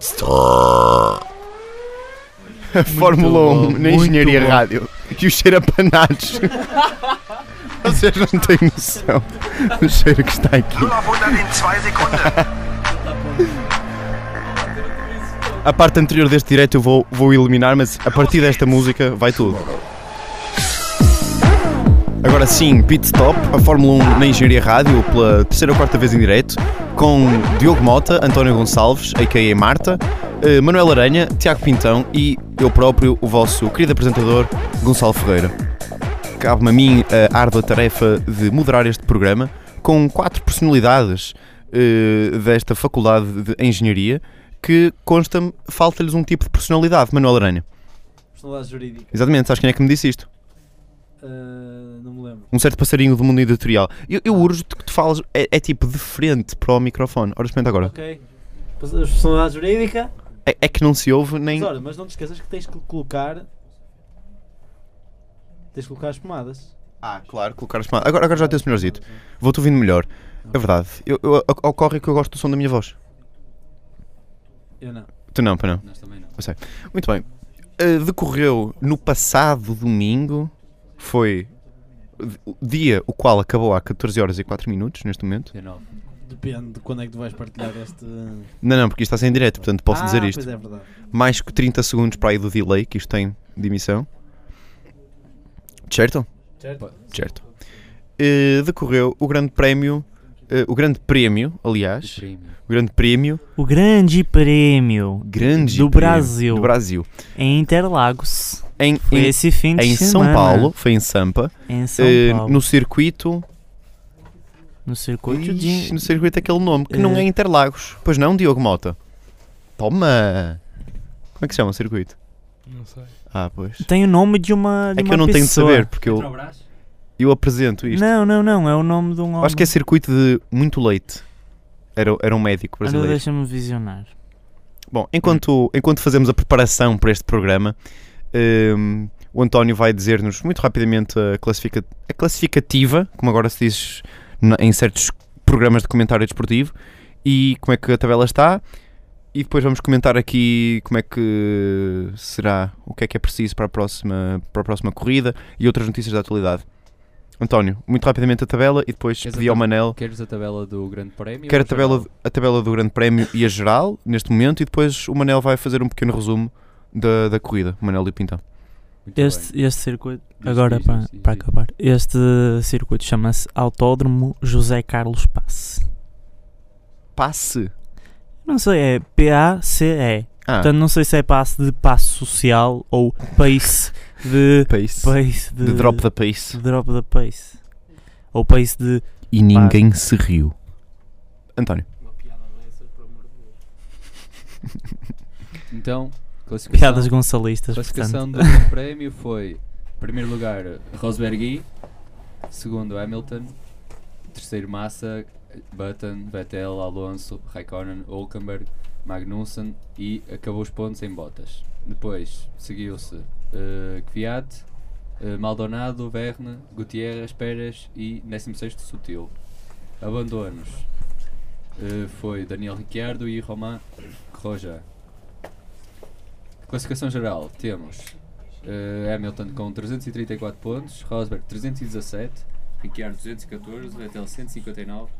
Pitstop. A Fórmula 1 bom, na Engenharia bom. Rádio. E o cheiro a panados. Vocês não têm noção do cheiro que está aqui. 0 auf 100 in 2 Sekunden. A parte anterior deste direto eu vou, vou eliminar, mas a partir desta música vai tudo. Agora sim, Pit Stop, a Fórmula 1 na Engenharia Rádio, pela terceira ou quarta vez em direto, com Diogo Mota, António Gonçalves, a.k.a. Marta, eh, Manuel Aranha, Tiago Pintão e eu próprio, o vosso querido apresentador, Gonçalo Ferreira. Cabe-me a mim a árdua tarefa de moderar este programa com quatro personalidades eh, desta Faculdade de Engenharia que consta-me falta-lhes um tipo de personalidade, Manuel Aranha. Personalidade jurídica. Exatamente, sabes quem é que me disse isto? Ah, não me lembro. Um certo passarinho do mundo editorial. Eu, eu urjo-te que tu falas, é, é tipo de frente para o microfone. Ora, experimenta agora. Ok. Personalidade jurídica. É, é que não se ouve nem. Mas olha, mas não te esqueças que tens que colocar. Tens que colocar as pomadas. Ah, claro, colocar as palavras. Agora, agora já tens melhorzito. Vou-te ouvindo melhor. É verdade. Eu, eu- ocorre que eu gosto do som da minha voz. Eu não. Tu não, para não. Nós também não. Muito bem. Uh, decorreu no passado domingo, foi o dia o qual acabou há 14 horas e 4 minutos, neste momento. 19. Depende de quando é que tu vais partilhar este. Não, não, porque isto está sem direto, portanto posso ah, dizer isto. Pois é, verdade. Mais que 30 segundos para aí do delay que isto tem de emissão. Certo? Certo? Certo. Uh, decorreu o grande prémio, uh, o grande prémio, aliás, Prémio. o grande prémio, O grande prémio grande Do prémio Brasil. do Brasil. em Interlagos. Em, Foi em, esse fim de em semana. São Paulo, foi em Sampa, Em São uh, Paulo. no circuito No circuito Ixi, de. no circuito aquele nome, que não Eh. é Interlagos. Pois não, Diogo Mota? Toma! Como é que se chama o circuito? Não sei. Ah, pois. Tem o nome de uma. De É que uma eu não tenho de pessoa. saber, porque eu, Petrobras? Eu apresento isto. Não, não, não. É o nome de um homem. Acho que é circuito de muito leite. Era, era um médico brasileiro. deixa-me visionar. Bom, enquanto, enquanto fazemos a preparação para este programa, hum, o António vai dizer-nos muito rapidamente a, classifica, a classificativa, como agora se diz em certos programas de comentário desportivo, e como é que a tabela está. E depois vamos comentar aqui como é que será, o que é que é preciso para a próxima, para a próxima corrida e outras notícias da atualidade. António, muito rapidamente a tabela e depois Queres pedi ao Manel Queres a tabela do Grande Prémio? Quero a tabela, a tabela do Grande Prémio e a geral, neste momento, e depois o Manel vai fazer um pequeno resumo da, da corrida. Manel e o Pintão. Muito bem. Este, este circuito. Diz, agora, diz, para, diz, para acabar. Este circuito chama-se Autódromo José Carlos Passe. Passe. Não sei, é P-A-C-E. Ah, Portanto, não sei se é passe de passe social ou pace de. pace. Pace de. De drop the pace. de drop the pace. Ou pace de. E ninguém se riu. António. Então, classificação, Piadas gonçalistas. classificação Portanto. do Prémio foi: primeiro lugar, Rosberg, segundo, Hamilton, terceiro, Massa, Button, Vettel, Alonso, Raikkonen, Hulkenberg, Magnussen e acabou os pontos em Bottas. Depois seguiu-se uh, Kvyat, eh, Maldonado, Verne, Gutierrez, Pérez e 16 Sutil. Abandonos eh, foi Daniel Ricciardo e Romain Grosjean. Classificação geral temos eh, Hamilton com 334 pontos, Rosberg 317, Ricciardo 214, Vettel 159,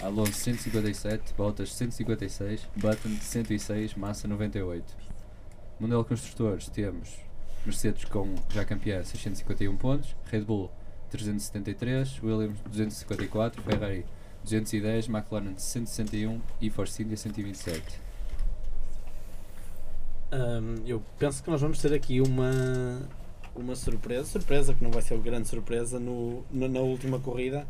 Alonso 157, Bottas 156, Button 106, Massa 98. Mundial Construtores temos Mercedes com já campeã 651 pontos, Red Bull 373, Williams 254, Ferrari 210, McLaren 161 e Force India 127. Hum, eu penso que nós vamos ter aqui uma, uma surpresa, surpresa que não vai ser uma grande surpresa no, no- na última corrida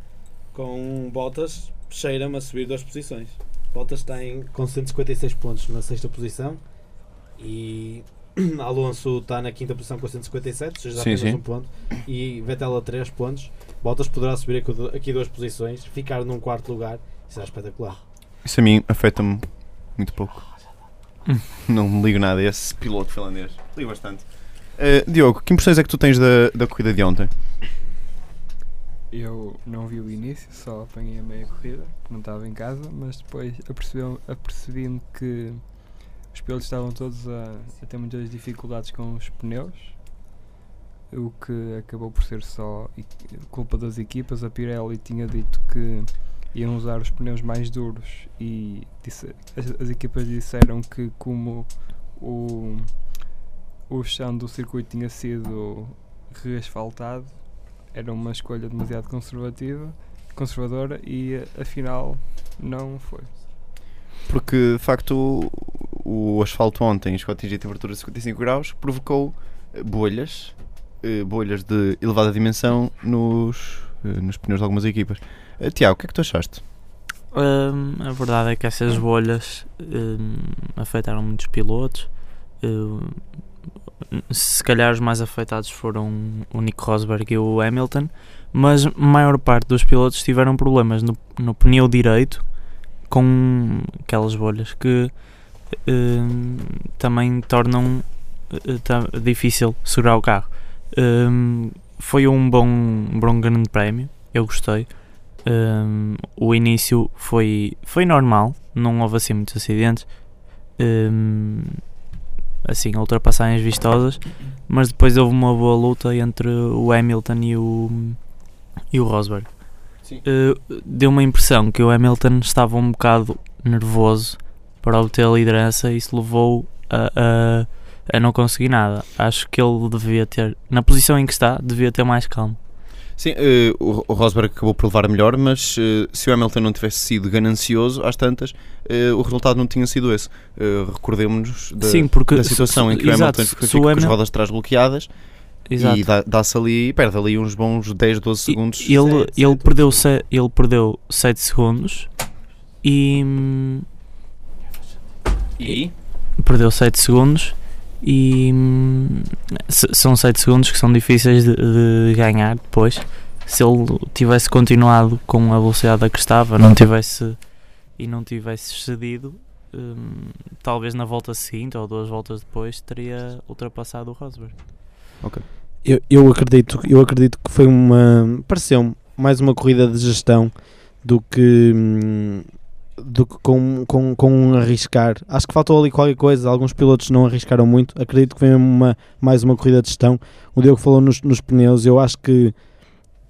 com Bottas cheira-me a subir duas posições. Bottas tem com 156 pontos na sexta posição e Alonso está na quinta posição com 157, ou seja, Sim, apenas sim. um ponto, e Vettel a 3 pontos. Bottas poderá subir aqui, duas posições, ficar num quarto lugar, isso será espetacular. Isso a mim afeta-me muito pouco. Não me ligo nada a esse piloto finlandês. Ligo bastante. Eh, Diogo, que impressões é que tu tens da, da corrida de ontem? Eu não vi o início, só apanhei a meia corrida, não estava em casa, mas depois apercebi- apercebi-me que os pilotos estavam todos a, a ter muitas dificuldades com os pneus, o que acabou por ser só culpa das equipas. A Pirelli tinha dito que iam usar os pneus mais duros e disse- as, as equipas disseram que como o, o chão do circuito tinha sido reasfaltado, era uma escolha demasiado conservativa, conservadora e afinal não foi. Porque de facto o, asfalto ontem, chegou a atingir a temperatura de 55 graus, provocou eh, bolhas, eh, bolhas de elevada dimensão nos, eh, nos pneus de algumas equipas. Tiago, o que é que tu achaste? Hum, a verdade é que essas bolhas hum, afetaram muitos pilotos. Hum, se calhar os mais afetados foram o Nico Rosberg e o Hamilton, mas a maior parte dos pilotos tiveram problemas no, no pneu direito com aquelas bolhas que também tornam eh, difícil segurar o carro. Hum, foi um bom, um bom grande prémio, eu gostei. Um, o início foi, foi normal, não houve assim muitos acidentes, um, assim, ultrapassagens vistosas, mas depois houve uma boa luta entre o Hamilton e o, e o Rosberg. Uh, deu uma impressão que o Hamilton estava um bocado nervoso para obter a liderança e isso levou a, a, a não conseguir nada. Acho que ele devia ter, na posição em que está, devia ter mais calma. Sim, eh, o, o Rosberg acabou por levar melhor, mas eh, se o Hamilton não tivesse sido ganancioso às tantas, eh, o resultado não tinha sido esse. Recordemos-nos da, Sim, porque da situação se- em que o exato, Hamilton se- fica se o com as rodas de trás bloqueadas Exato. e dá- dá-se ali, perde ali uns bons 10, 12 E- segundos. Ele, Sete, ele, sete, perdeu oito se, ele perdeu 7 segundos e. E? Perdeu 7 segundos e. hum, são 7 segundos que são difíceis de, de ganhar depois. Se ele tivesse continuado com a velocidade a que estava, não tivesse. e não tivesse cedido, hum, talvez na volta seguinte ou duas voltas depois teria ultrapassado o Rosberg. Eu, eu acredito, eu acredito que foi uma. pareceu-me mais uma corrida de gestão do que. hum, do que com, com, com arriscar. Acho que faltou ali qualquer coisa. Alguns pilotos não arriscaram muito. Acredito que mesmo uma, mais uma corrida de gestão. O Diogo falou nos, nos pneus. Eu acho que,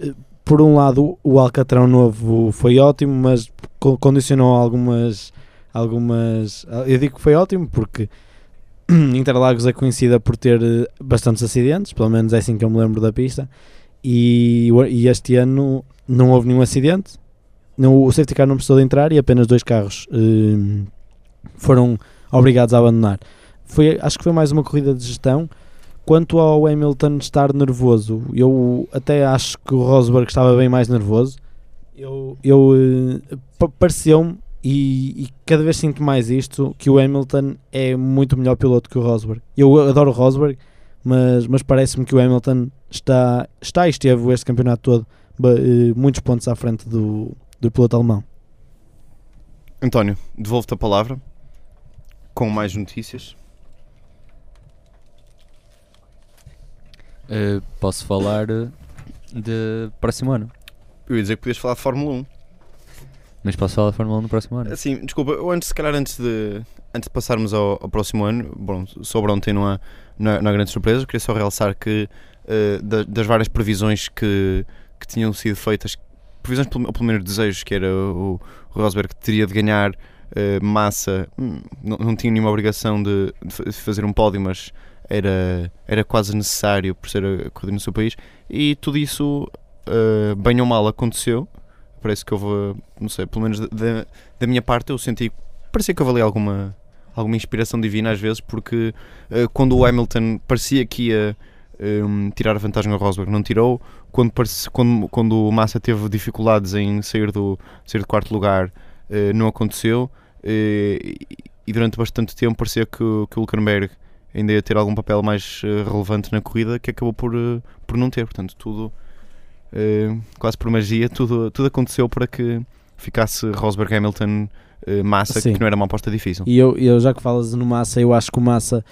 eh, por um lado, o Alcatrão novo foi ótimo, mas co- condicionou algumas. algumas eu digo que foi ótimo porque Interlagos é conhecida por ter eh, bastantes acidentes, pelo menos é assim que eu me lembro da pista. E, e este ano não houve nenhum acidente. Não, o safety car não precisou de entrar e apenas dois carros eh, foram obrigados a abandonar. Foi, acho que foi mais uma corrida de gestão. Quanto ao Hamilton estar nervoso, eu até acho que o Rosberg estava bem mais nervoso. Eu, eu pa- pareceu-me e, e cada vez sinto mais isto que o Hamilton é muito melhor piloto que o Rosberg. Eu adoro o Rosberg, mas, mas parece-me que o Hamilton está, está e esteve este campeonato todo eh, muitos pontos à frente do, do piloto alemão. António, devolvo-te a palavra com mais notícias. Eh, posso falar eh, de próximo ano. Eu ia dizer que podias falar de Fórmula 1. Mas posso falar de Fórmula 1 no próximo ano. Assim, desculpa, eu antes, se calhar antes de, antes de passarmos ao, ao próximo ano, bom, sobre ontem não há, não há, não há grande surpresa, queria só realçar que eh, da- das várias previsões que, que tinham sido feitas, previsões pelo, menos desejos, que era o, o Rosberg que teria de ganhar eh, massa, hum, não, não tinha nenhuma obrigação de, de fa- de fazer um pódio, mas era, era quase necessário por ser a corrida no seu país, e tudo isso, eh, bem ou mal, aconteceu. Parece que houve, não sei, pelo menos da- da, minha parte, eu senti parecia que houve ali alguma, alguma inspiração divina às vezes, porque eh, quando o Hamilton parecia que ia um, tirar a vantagem ao Rosberg, não tirou. Quando, quando, quando o Massa teve dificuldades em sair do, sair do quarto lugar, eh, não aconteceu. eh, e, durante bastante tempo parecia que, o- que o Hülkenberg ainda ia ter algum papel mais eh, relevante na corrida, que acabou por, por não ter. Portanto, tudo, quase por magia, tudo, tudo aconteceu para que ficasse Rosberg Hamilton Massa, Sim. que não era uma aposta difícil. E eu, eu, já que falas no Massa, eu acho que o Massa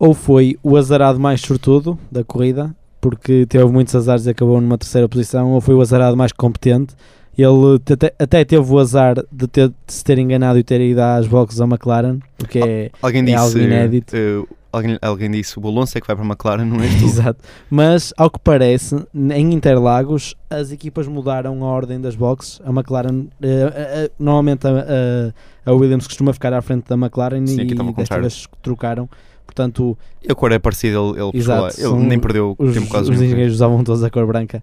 ou foi o azarado mais sortudo da corrida, porque teve muitos azares e acabou numa terceira posição, ou foi o azarado mais competente, Ele até, até teve o azar de, ter, de se ter enganado e ter ido às boxes a McLaren, o que é. Alguém É disse. algo inédito. eh, alguém, alguém disse o Alonso é que vai para a McLaren, não tu. Exato. Mas, ao que parece, em Interlagos, as equipas mudaram a ordem das boxes. A McLaren, eh, eh, normalmente a, a- Williams costuma ficar à frente da McLaren Sim, e desta vez trocaram. Portanto, a cor é parecida, ele, ele, Exato, ele nem perdeu os, tempo quase os engenheiros usavam todos a cor branca.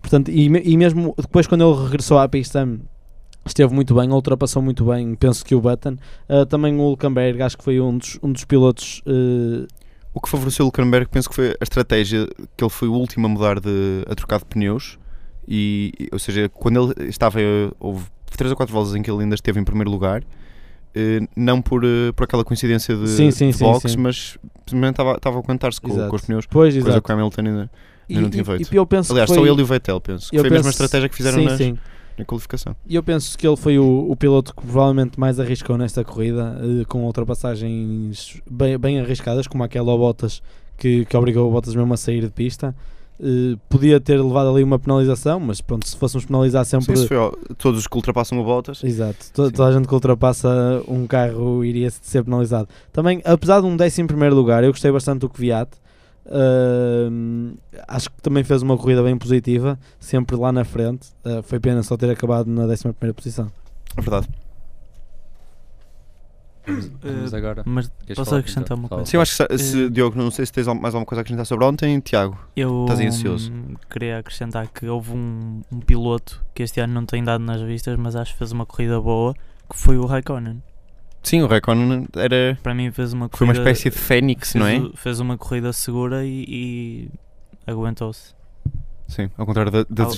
Portanto, e, e mesmo depois, quando ele regressou à pista, esteve muito bem, ultrapassou muito bem. Penso que o Button, Ah, também o Hulkenberg, acho que foi um dos, um dos pilotos. eh, O que favoreceu o Hulkenberg, penso que foi a estratégia que ele foi o último a mudar de a trocar de pneus. E, ou seja, quando ele estava, houve três ou quatro voltas em que ele ainda esteve em primeiro lugar, não por, eh, por aquela coincidência de, Sim, sim, de sim, box, sim. mas simplesmente estava, a aguentar-se com, com os pneus, Pois, coisa exato. que o Hamilton ainda, E, ainda não tinha e- feito. e eu penso Aliás, que só foi, ele e o Vettel, penso. Que foi a mesma penso- estratégia que fizeram nas- na qualificação. E eu penso que ele foi o, o piloto que provavelmente mais arriscou nesta corrida, eh, com ultrapassagens bem, bem arriscadas, como aquela ao Bottas que, que obrigou o Bottas mesmo a sair de pista. Eh, podia ter levado ali uma penalização, mas pronto, se fôssemos penalizar Sim, sempre. isso foi, todos os que ultrapassam o Bottas. Exato, to- Sim. toda a gente que ultrapassa um carro iria ser penalizado. Também, apesar de um décimo primeiro lugar, eu gostei bastante do Kvyat. Ahm, acho que também fez uma corrida bem positiva, sempre lá na frente. Ah, foi pena só ter acabado na décima primeira posição. É verdade. Vamos, vamos Eh, agora. Mas posso acrescentar então? uma coisa? Sim, eu acho que se, Eh, Diogo, não sei se tens mais alguma coisa a acrescentar sobre ontem, Tiago. Eu Estás ansioso? hum, queria acrescentar que houve um, um piloto que este ano não tem dado nas vistas, mas acho que fez uma corrida boa, que foi o Raikkonen. Sim, o Raikkonen era, Para mim fez uma foi uma corrida. espécie de fênix, não é? fez, fez uma corrida segura e, e aguentou-se. Sim, ao contrário da, da, Ao-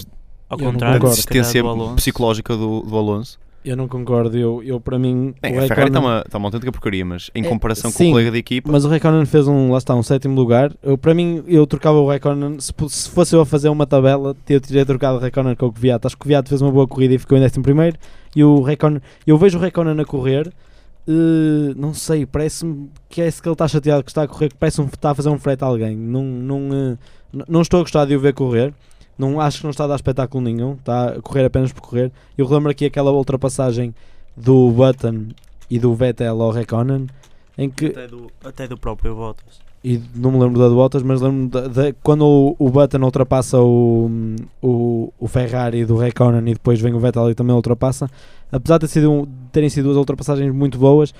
Ao contrário, calhar, desistência do psicológica do, do Alonso. Eu não concordo, eu, eu para mim. Bem, o a Ferrari está uma, está uma autêntica porcaria, mas em É, comparação com sim, o colega de equipa, Mas o Raikkonen fez um, lá está, um sétimo lugar. Eu, para mim, eu trocava o Raikkonen. Se, se fosse eu a fazer uma tabela, eu teria trocado o Raikkonen com o Kvyat. Acho que o Kvyat fez uma boa corrida e ficou em décimo primeiro. E o Raikkonen, eu vejo o Raikkonen a correr. eh, não sei, parece-me que é esse que ele está chateado que está a correr, que parece-me que está a fazer um frete a alguém. Não, não, n- não estou a gostar de o ver correr. Não, acho que não está a dar espetáculo nenhum. Está a correr apenas por correr. Eu relembro aqui aquela ultrapassagem do Button e do Vettel ao Raikkonen em que Até do, até do próprio Bottas. e não me lembro da de Bottas, mas lembro da, da- quando o, o Button ultrapassa o, o, o Ferrari do Raikkonen e depois vem o Vettel e também ultrapassa, apesar de, ter sido um- de terem sido duas ultrapassagens muito boas,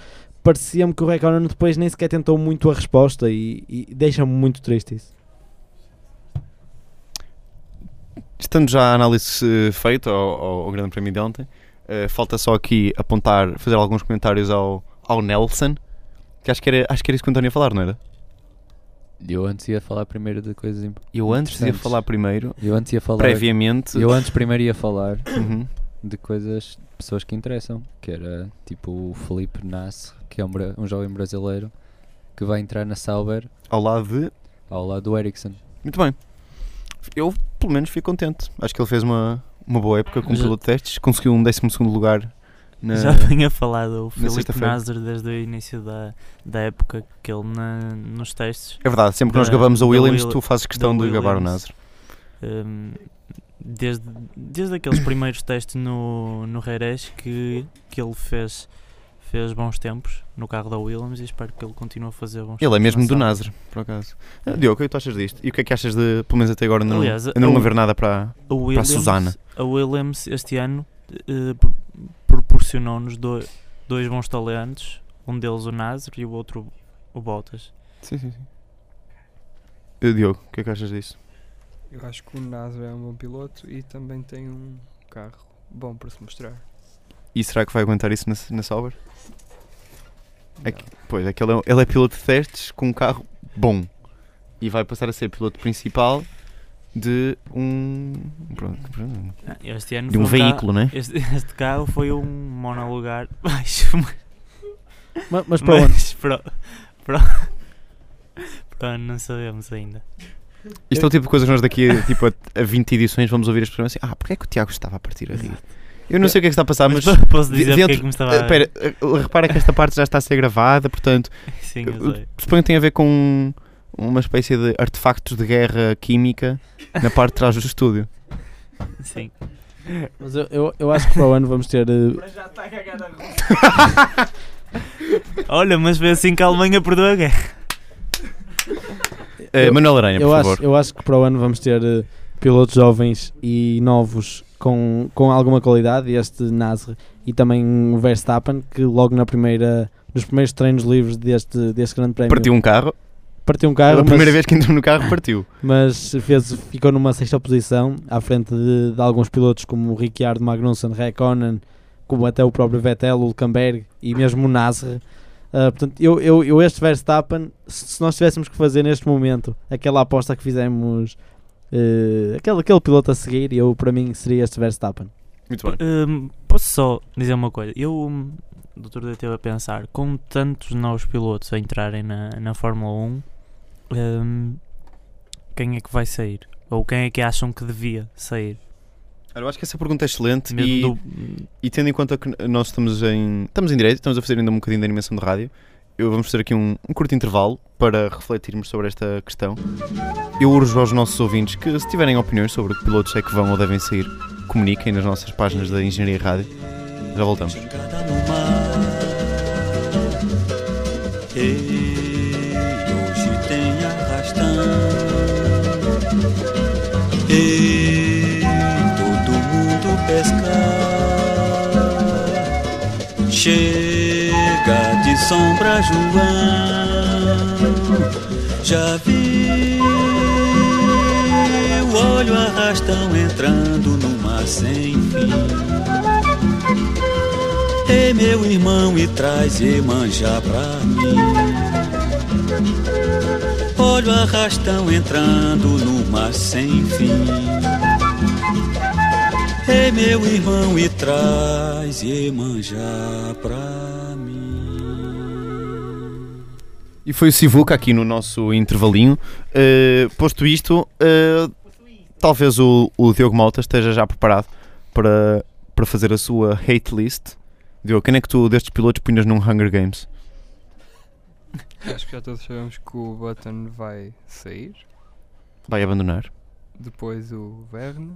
parecia-me que o Raikkonen depois nem sequer tentou muito a resposta e, e deixa-me muito triste isso. Estando já a análise eh, feita ao, ao, Grande Prémio de ontem, eh, falta só aqui apontar, fazer alguns comentários ao, ao Nelson, que acho que, era, acho que era isso que o António ia falar, não era? Eu antes ia falar primeiro de coisas Eu antes ia falar primeiro, Eu antes ia falar. previamente. Eu antes primeiro ia falar Uhum. de coisas, de pessoas que interessam, que era tipo o Felipe Nasser, que é um, um jovem brasileiro que vai entrar na Sauber Ao lado de. ao lado do Ericsson. Muito bem. Eu, pelo menos, fico contente. Acho que ele fez uma, uma boa época como Já- piloto de testes, conseguiu um 12 lugar na. Já tinha falado o na Filipe sexta-feira. Nasser desde o início da, da época que ele na, nos testes. É verdade, sempre que nós Da- gabamos a da Williams, Will- tu fazes questão de gabar o. Nasr. hum, desde, desde aqueles primeiros testes no, no Jerez que, que ele fez, fez bons tempos no carro da Williams e espero que ele continue a fazer bons Ele é mesmo do. Nasr, por acaso. Ah, Diogo, o que é que tu achas disto? E o que é que achas de, pelo menos até agora, ainda não, Aliás, ainda não haver nada para. A Para a Williams, Susana. a Williams este ano eh, pro- proporcionou-nos do- dois bons talentos, um deles o Nasr e o outro o Bottas. Sim, sim, sim. Eh, Diogo, o que é que achas disso? Eu acho que o Nasr é um bom piloto e também tem um carro bom para se mostrar. E será que vai aguentar isso na, na Sauber? É que- Pois, é que ele é, ele é piloto de testes com um carro bom. E vai passar a ser piloto principal de um. Pronto, pronto, Ah, Este ano de um carro- veículo, não é? Este, este carro foi um monolugar baixo, mas, Ma- Mas, para onde? mas para, para, para onde não sabemos ainda. Isto é o tipo de coisa que nós daqui a, tipo, a, a 20 edições vamos ouvir as pessoas assim: Ah, porque é que o Tiago estava a partir a rir? Eu não sei o que é que está a passar, mas. Mas posso dizer porque é dentro- que me estava Eh, a... Espera, eh, repara que esta parte já está a ser gravada, portanto, Sim, eu sei. suponho que tem a ver com uma espécie de artefactos de guerra química na parte de trás do estúdio. Sim. Mas eu, eu, eu acho que para o ano vamos ter. eh, Já está a cagar a Olha, mas vê assim que a Alemanha perdeu a guerra. Eh, Eu- Manuel Aranha, eu, por acho, favor. eu acho que para o ano vamos ter eh, pilotos jovens e novos com, com alguma qualidade. Este Nasr e também o Verstappen, que logo na primeira, nos primeiros treinos livres deste, deste grande prémio Partiu um carro. partiu um carro, a primeira mas, vez que entrou no carro, partiu. mas fez, ficou numa sexta posição, à frente de, de alguns pilotos como o Ricciardo Magnussen, Raikkonen, como até o próprio Vettel, o Hülkenberg e mesmo o Nasr. Ah, portanto, eu, eu, eu este Verstappen, se nós tivéssemos que fazer neste momento aquela aposta que fizemos, eh, aquele, aquele piloto a seguir, eu para mim seria este Verstappen. Muito bem. Hum, posso só dizer uma coisa? Eu, hum, o Dr. D esteve a pensar, com tantos novos pilotos a entrarem na, na Fórmula 1, hum, quem é que vai sair? Ou quem é que acham que devia sair? Eu acho que essa pergunta é excelente e, do- e tendo em conta que nós estamos em, estamos em direito, estamos a fazer ainda um bocadinho de animação de rádio, eu vamos fazer aqui um, um curto intervalo para refletirmos sobre esta questão. Eu urjo aos nossos ouvintes que, se tiverem opiniões sobre que pilotos é que vão ou devem sair, comuniquem nas nossas páginas da Engenharia Rádio. Já voltamos. Hoje tem arrastão. Todo mundo pescar. De sombra, João. Já vi o olho arrastão entrando no mar sem fim. Ei, meu irmão, e traz Emanjá pra mim. Olha o arrastão entrando no mar sem fim. Ei, meu irmão, e traz Emanjá pra mim. E foi o Sivuca aqui no nosso intervalinho. Uh, posto isto, uh, talvez o, o Diogo Malta esteja já preparado para, para fazer a sua hate list. Diogo, quem é que tu destes pilotos punhas num Hunger Games? Acho que já todos sabemos que o Button vai sair. Vai abandonar? Depois o Verne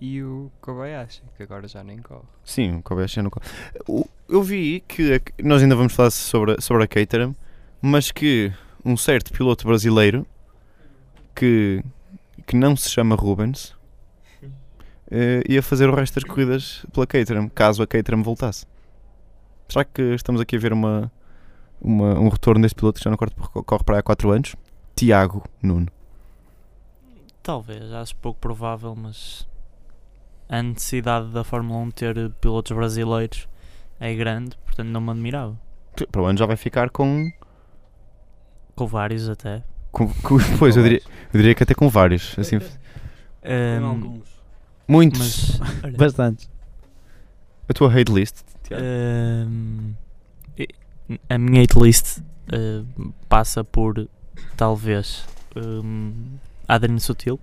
e o Kobayashi, que agora já nem corre. Sim, o Kobayashi não. co- O- Eu vi que a- nós ainda vamos falar sobre, sobre a Caterham, mas que um certo piloto brasileiro que, que não se chama Rubens eh, ia fazer o resto das corridas pela Caterham, caso a Caterham voltasse. Será que estamos aqui a ver uma, uma- um retorno deste piloto que já não corre, corre para aí há 4 anos? Tiago Nuno. Talvez, acho pouco provável, mas a necessidade da Fórmula 1 ter pilotos brasileiros é grande, portanto não me admirava. Para o ano já vai ficar com. Com vários até. com, com- pois, eu diria, eu diria que até com vários. Assim, Com Hum, alguns. muitos. mas olha, Bastante. A tua hate list, Tiago. e- a minha hate list hum, passa por talvez Adrien Sutil,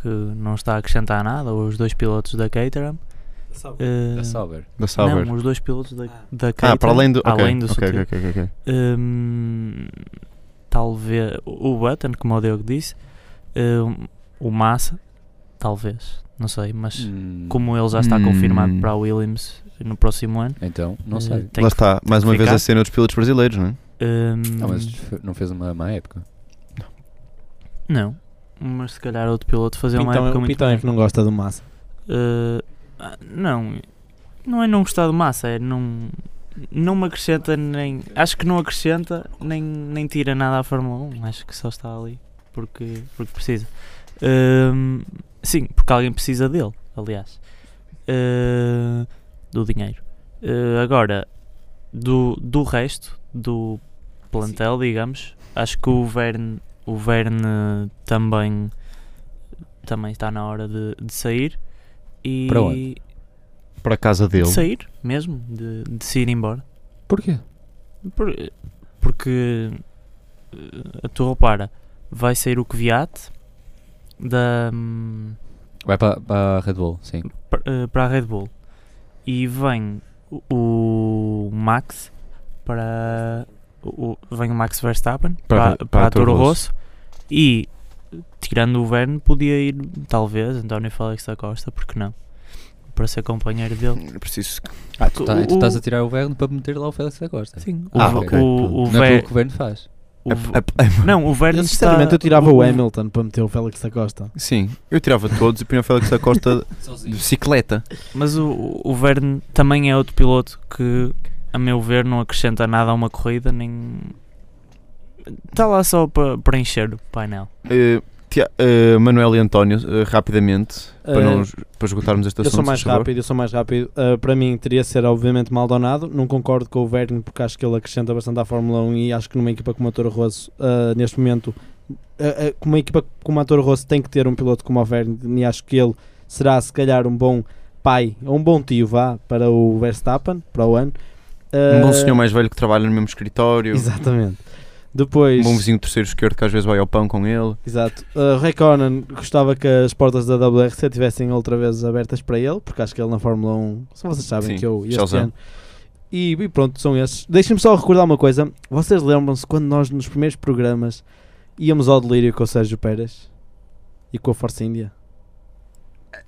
que não está a acrescentar nada, ou os dois pilotos da Caterham. Da Sauber. da Sauber. Não, os dois pilotos da, Ah. da ah, Caterham, para além do. ok, além do ok, Sutil. ok, ok, ok. Hum, talvez o Button, como o Diogo disse, hum, o Massa, talvez, não sei, mas Hum, como ele já está Hum. confirmado para a Williams no próximo ano, Então, não eh, sei. tem Lá que- está, mais uma vez a cena dos pilotos brasileiros, não é? hum, Não, mas não fez uma má época. não, mas se calhar outro piloto fazer uma época o muito Pitão é que não gosta do Massa. Uh, não, não é não gostar de massa, é não, não me acrescenta nem. Acho que não acrescenta nem, nem tira nada à Fórmula 1. Acho que só está ali porque, porque precisa. Um, sim, porque alguém precisa dele, aliás, Uh, do dinheiro. Uh, agora, do, do resto do plantel, digamos, acho que o Verne, o Verne também, também está na hora de, de sair. E Para onde? Para a casa dele. de sair mesmo, de, de se ir embora. Porquê? Por- porque eh, a tu repara, vai sair o Kvyat da, hum, Vai para, para a Red Bull, sim. pa- eh, para a Red Bull e vem o, o Max para o, vem o Max Verstappen Para- para, para para, a Toro Toro Rosso e tirando o Verne podia ir talvez António Félix da Costa, porque não? Para ser companheiro dele. É preciso. Ah, tu, tá- O- tu estás a tirar o Verne para meter lá o Félix da Costa. Sim, o, Ah, o, ok, o, Não é que o Verne faz. o- Não, o Verne Eu, está... sinceramente, eu tirava o o- Hamilton para meter o Félix da Costa. Sim, eu tirava todos e punha o Félix da Costa de bicicleta. Mas o, o Verne também é outro piloto que, a meu ver, não acrescenta nada a uma corrida, nem. Está lá só para preencher o painel. Eh, Eh, Manuel e António, eh, rapidamente, para, Eh, não, para esgotarmos este Eu sou mais rápido, eu sou mais rápido. Uh, para mim teria de ser obviamente Maldonado. Não concordo com o Verne porque acho que ele acrescenta bastante à Fórmula 1 e acho que numa equipa como a Toro Rosso, uh, neste momento, uh, uh, com uma equipa como a Toro Rosso tem que ter um piloto como o Verne e acho que ele será se calhar um bom pai, ou um bom tio vá para o Verstappen, para o ano. Um bom Uh, senhor mais velho que trabalha no mesmo escritório. Exatamente. Depois, Um bom vizinho terceiro esquerdo que às vezes vai ao pão com ele. Exato. Uh, Raikkonen gostava que as portas da WRC tivessem outra vez abertas para ele, porque acho que ele na Fórmula 1, se vocês sabem Sim, que eu este tchauzão. ano. E, e pronto, são esses. Deixem-me só recordar uma coisa. Vocês lembram-se quando nós nos primeiros programas íamos ao delírio com o Sérgio Pérez e com a Força India?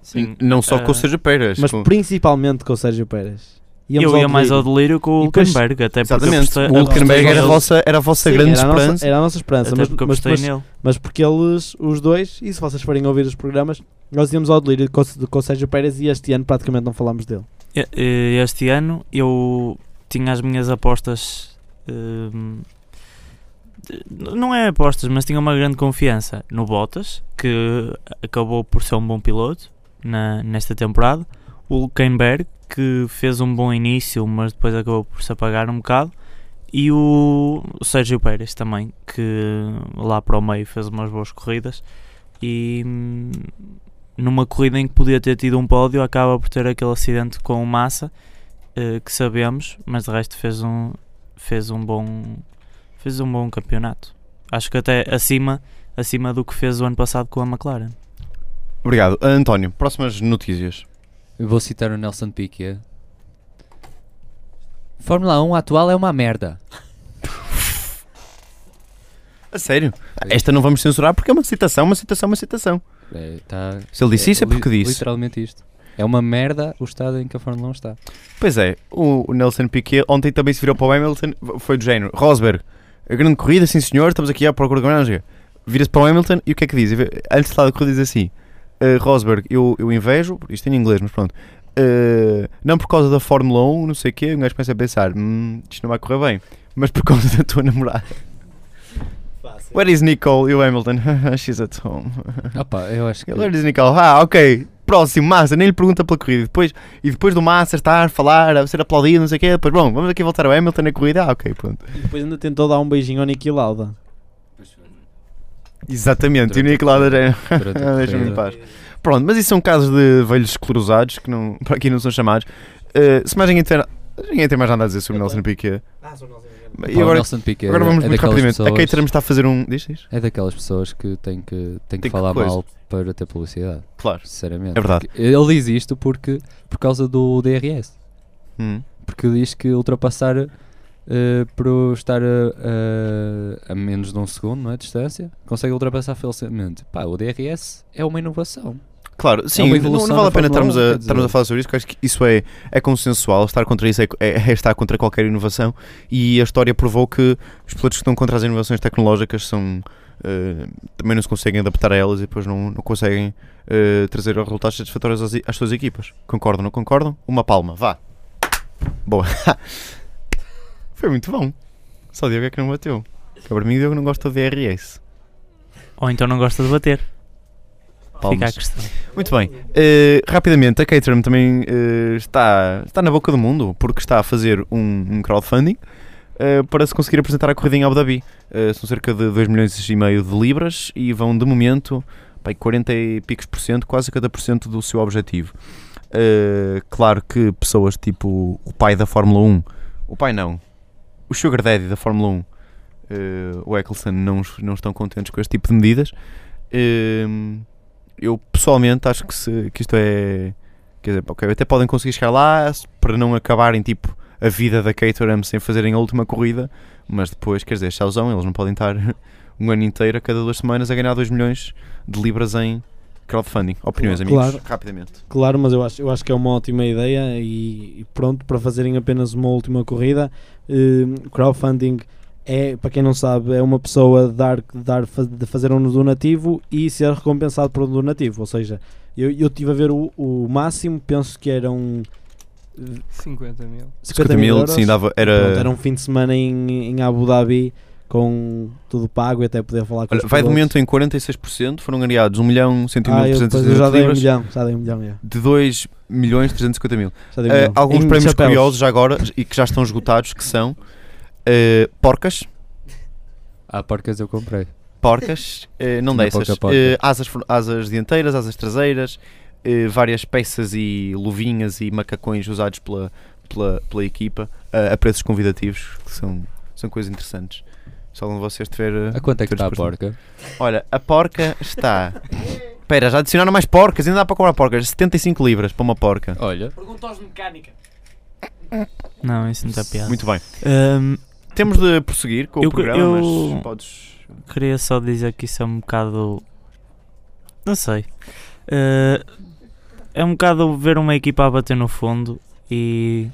Sim. Não só com o Ah, Sérgio Pérez. Mas com- principalmente com o Sérgio Pérez. Íamos Eu ia mais ao delírio. com o Hulkenberg, até porque Exatamente. O Hulkenberg era a vossa, era a vossa Sim, grande era, a esperança. nossa, era a nossa esperança. Até Mas, porque mas, depois- nele. mas porque eles, os dois, e se vocês forem ouvir os programas, nós íamos ao delírio com, o- com o Sérgio Pérez e este ano praticamente não falámos dele. Este ano eu tinha as minhas apostas. hum, não é apostas, mas tinha uma grande confiança no Bottas, que acabou por ser um bom piloto na, nesta temporada. O Hulkenberg, que fez um bom início, mas depois acabou por se apagar um bocado. E o, Sérgio Pérez também, que lá para o meio fez umas boas corridas. E hum, numa corrida em que podia ter tido um pódio, acaba por ter aquele acidente com o Massa, eh, que sabemos, mas de resto fez um, fez um bom fez um bom campeonato. Acho que até acima, acima do que fez o ano passado com a McLaren. Obrigado. António, próximas notícias. Eu vou citar o Nelson Piquet. Fórmula 1 atual é uma merda. A sério? Esta não vamos censurar porque é uma citação, uma citação, uma citação. É, tá- Se ele disse isso é li- porque disse. Literalmente isto. É uma merda o estado em que a Fórmula 1 está. Pois é, o, o Nelson Piquet ontem também se virou para o Hamilton, foi do género. Rosberg, a grande corrida, sim senhor, estamos aqui à procura de ganhar. Vira-se para o Hamilton e o que é que diz? Antes de falar da corrida diz assim, "Uh, Rosberg, eu, eu invejo, isto é em inglês, mas pronto, "Uh, não por causa da Fórmula 1, não sei o quê, um gajo começa a pensar, hum, isto não vai correr bem, mas por causa da tua namorada. Where is Nicole? E o Hamilton, she's at home. Opa, eu acho que. Where is Nicole? Ah, ok. Próximo, Massa, nem lhe pergunta pela corrida. Depois, e depois do Massa estar a falar, a ser aplaudido, não sei o quê, depois, bom, vamos aqui voltar ao Hamilton na corrida. Ah, ok, pronto. E depois ainda tentou dar um beijinho ao Niki Lauda. Exatamente, e o a já- durante a deixa-me em paz. Pronto, mas isso são casos de velhos esclerosados que não, para aqui não são chamados. Uh, se mais ninguém tiver, ninguém tem mais nada a dizer sobre o Nelson Piquet. Ah, sou Nelson Pá, E o agora, Nelson Piquet agora vamos é muito rapidamente. A pessoas- Caterham está a fazer um. Diz, diz? É daquelas pessoas que têm que, têm Tem que que falar coisa. mal para ter publicidade. Claro. Sinceramente. É verdade. Porque Ele diz isto porque, por causa do DRS. Hum. Porque diz que ultrapassar por estar a, a- a menos de um segundo, não é? Distância, consegue ultrapassar facilmente. Pá, o DRS é uma inovação. Claro, sim, uma não, não vale a pena estarmos 1, a, estarmos a falar sobre isso, porque acho que isso é, é consensual. Estar contra isso é, é- é estar contra qualquer inovação e a história provou que os pilotos que estão contra as inovações tecnológicas são, eh, também não se conseguem adaptar a elas e depois não, não conseguem eh, trazer resultados satisfatórios às, às suas equipas. Concordam, não concordam? Uma palma, vá. Boa. Foi muito bom. Só o Diogo é que não bateu. Que para mim, o Diogo não gosta de DRS. Ou então não gosta de bater. Fica a Palmas. questão. Muito bem. Eh, rapidamente, a Caterham também eh, está, está na boca do mundo porque está a fazer um, um crowdfunding eh, para se conseguir apresentar a corrida em Abu Dhabi. São cerca de 2 milhões e meio de libras e vão de momento aí 40 e picos por cento, quase cada por cento do seu objetivo. Claro que pessoas tipo o pai da Fórmula 1, o pai não, o Sugar Daddy da Fórmula 1, eh, o Eccleston, não, não estão contentes com este tipo de medidas. Ehm, eu pessoalmente acho que, se, que isto é. Quer dizer, ok, até podem conseguir chegar lá para não acabarem tipo a vida da Caterham sem fazerem a última corrida, mas depois, quer dizer, chauzão, eles não podem estar um ano inteiro, a cada duas semanas, a ganhar 2 milhões de libras em crowdfunding. Opiniões, Claro. amigos, rapidamente. Claro, mas eu acho, eu acho que é uma ótima ideia e, e pronto, para fazerem apenas uma última corrida, eh, crowdfunding é, para quem não sabe, é uma pessoa dar, dar, de fazer um donativo e ser recompensado por um donativo. Ou seja, eu, eu estive a ver o, o máximo, penso que eram eh, 50 mil. 50 mil, euros. sim, dava, Pronto, era... era um fim de semana em, em Abu Dhabi com tudo pago e até poder falar com Olha, os vai de momento em 46%, foram ganhados 1 milhão 101 Ah, mil eu, 300 depois eu já dei um libras, milhão, já dei um milhão, já. de 2 milhões 350 mil. Já dei Eh, milhão. alguns Em prémios chapéus. curiosos já agora e que já estão esgotados que são eh, porcas, Há porcas eu comprei. porcas, eh, não Uma dessas, porca. eh, asas, asas dianteiras, asas traseiras, várias peças e luvinhas e macacões usados pela, pela, pela equipa a preços convidativos, que são, são coisas interessantes. Se algum de vocês tiver. eh, A quanto é que está a porca? Olha, a porca está. Espera, já adicionaram mais porcas, ainda dá para comprar porcas. 75 libras para uma porca. Olha, Pergunta aos de mecânica. Não, isso não está piada. Muito bem. Ahm, Temos de prosseguir com Eu- o programa, eu- mas podes. queria só dizer que isso é um bocado. Não sei. Eh, é um bocado ver uma equipa a bater no fundo e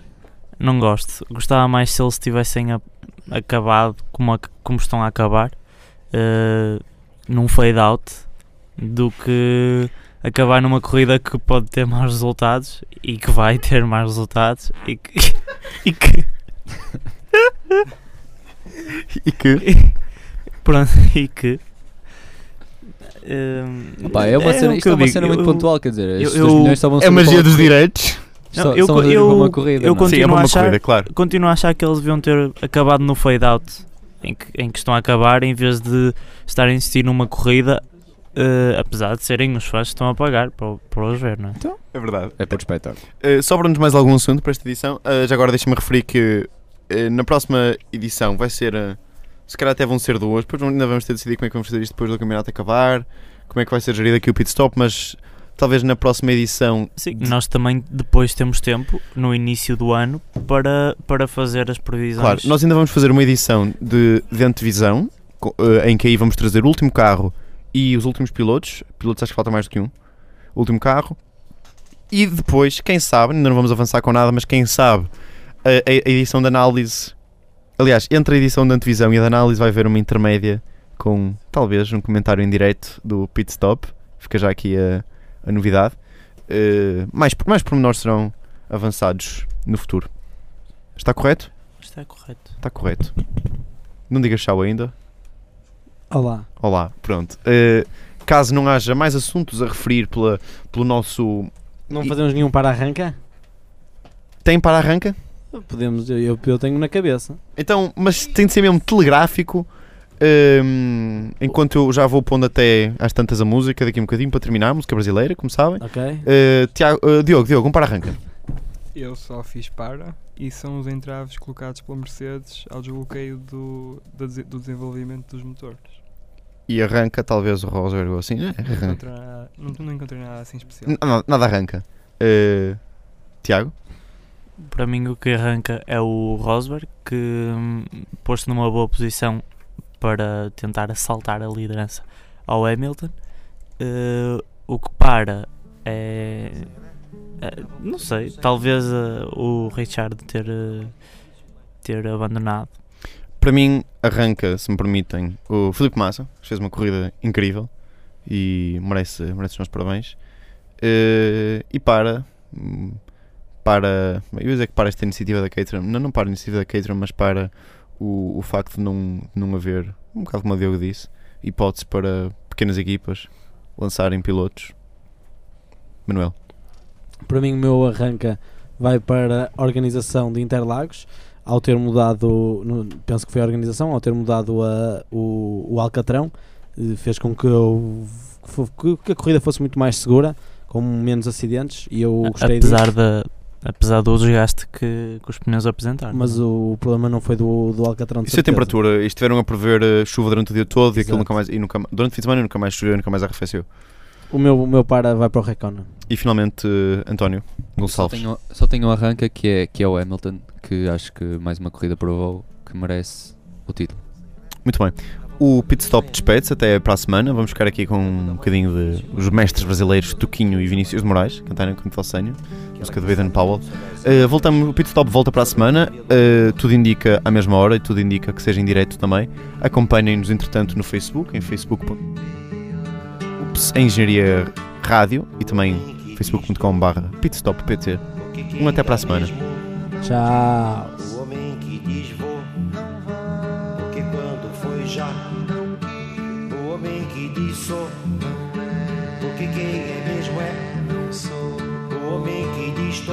não gosto. Gostava mais se eles tivessem a- acabado como, a- como estão a acabar eh, num fade out do que acabar numa corrida que pode ter maus resultados e que vai ter maus resultados e que, e que E que. Pronto, e que. hum, pá, é uma cena, o isto é eu uma digo, cena muito eu- pontual, quer dizer, eu- 2 milhões vão É magia dos uma- direitos. Só, Não, eu só eu- uma corrida, eu não é? Sim, é Continuo a achar- corrida, claro. Continuo a achar que eles deviam ter acabado no fade out em que, em que estão a acabar em vez de estar a insistir numa corrida, eh, apesar de serem os fãs que estão a pagar para, para os ver, não é? É verdade. É por espetáculo. Uh, Sobra-nos mais algum assunto para esta edição. Uh, já agora deixa-me referir que uh, na próxima edição vai ser. uh, se calhar até vão ser duas, depois ainda vamos ter de decidir como é que vamos fazer isto depois do campeonato acabar, como é que vai ser gerido aqui o pit stop, mas talvez na próxima edição. Sim, nós também depois temos tempo no início do ano para, para fazer as previsões. Claro, nós ainda vamos fazer uma edição de, de antevisão, uh, em que aí vamos trazer o último carro e os últimos pilotos. Pilotos acho que falta mais do que um. O último carro. E depois, quem sabe, ainda não vamos avançar com nada, mas quem sabe, a, a- edição de análise. Aliás, entre a edição de antevisão e a de análise vai haver uma intermédia com talvez um comentário em direto do pit stop. Fica já aqui a, a novidade. Uh, mais, mais pormenores serão avançados no futuro. Está correto? Está correto. Está correto. Não digas tchau ainda. Olá. Olá, pronto. Uh, caso não haja mais assuntos a referir pela, pelo nosso. Não E- fazemos nenhum para-arranca? Tem para arranca? Podemos, eu, eu tenho na cabeça. Então, mas tem de ser mesmo telegráfico. Um, enquanto eu já vou pondo até às tantas a música daqui a um bocadinho para terminar, música brasileira, como sabem. Ok? Uh, Tiago, uh, Diogo, Diogo, um para arranca. Eu só fiz para e são os entraves colocados pela Mercedes ao desbloqueio do, do desenvolvimento dos motores. E arranca talvez o Rosberg ou assim. É, Não, arranca. encontrei nada, não, não encontrei nada assim especial. N- nada, nada arranca. Uh, Tiago? Para mim, o que arranca é o Rosberg, que hum, posto numa boa posição para tentar assaltar a liderança ao Hamilton. Eh, o que para é. é, não sei, talvez eh, o Richard ter, eh, ter abandonado. Para mim, arranca, se me permitem, o Filipe Massa, que fez uma corrida incrível e merece, merece os meus parabéns. E para, hum, para, eu ia dizer que para esta iniciativa da Caterham, não, não para a iniciativa da Caterham, mas para o, o facto de não, de não haver, um bocado como o Diogo disse, hipótese para pequenas equipas lançarem pilotos. Manuel. Para mim, o meu arranca vai para a organização de Interlagos. Ao ter mudado, no- penso que foi a organização, ao ter mudado a, o, o Alcatrão, eh, fez com que, eu, que a corrida fosse muito mais segura, com menos acidentes. E eu gostei apesar, disso. da, apesar do desgaste que, que os pneus apresentaram. Mas o, o problema não foi do, do Alcatrão. de Isso é a certeza. temperatura, e estiveram a prever eh, chuva durante o dia todo e aquilo Exato. nunca mais, e nunca, durante o fim de semana nunca mais choveu, nunca mais arrefeceu. O meu, o meu para vai para o Reconan. E finalmente, eh, António Só Gonçalves. tenho, só tenho um arranca que é, que é o Hamilton, que acho que mais uma corrida provou que merece o título. Muito bem. O Pit Stop despede-se até para a semana. Vamos ficar aqui com um bocadinho de os mestres brasileiros Tuquinho e Vinícius de Moraes cantarem com Falsênio, música do Aidan Powell. Uh, voltamos, o Pit Stop volta para a semana. Uh, tudo indica à mesma hora e tudo indica que seja em direto também. Acompanhem-nos entretanto no Facebook, em Facebook. Ups, Engenharia Rádio e também facebook.com.br pitstoppt. Um até para a semana. Tchau. Que diz sou, porque quem é mesmo é. O homem que diz tô,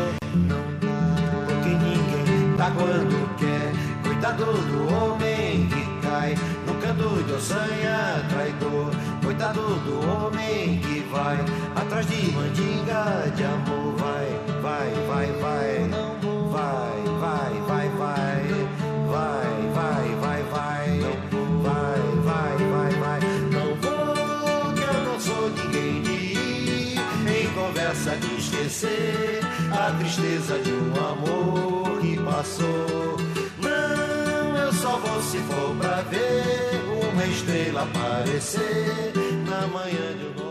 porque ninguém tá quando quer. Cuidado do homem que cai, nunca doido sanha traidor. Coitado do homem que vai atrás de mandinga de amor. Vai, vai, vai. Vai, a tristeza de um amor que passou. Não, eu só vou se for pra ver uma estrela aparecer na manhã de um.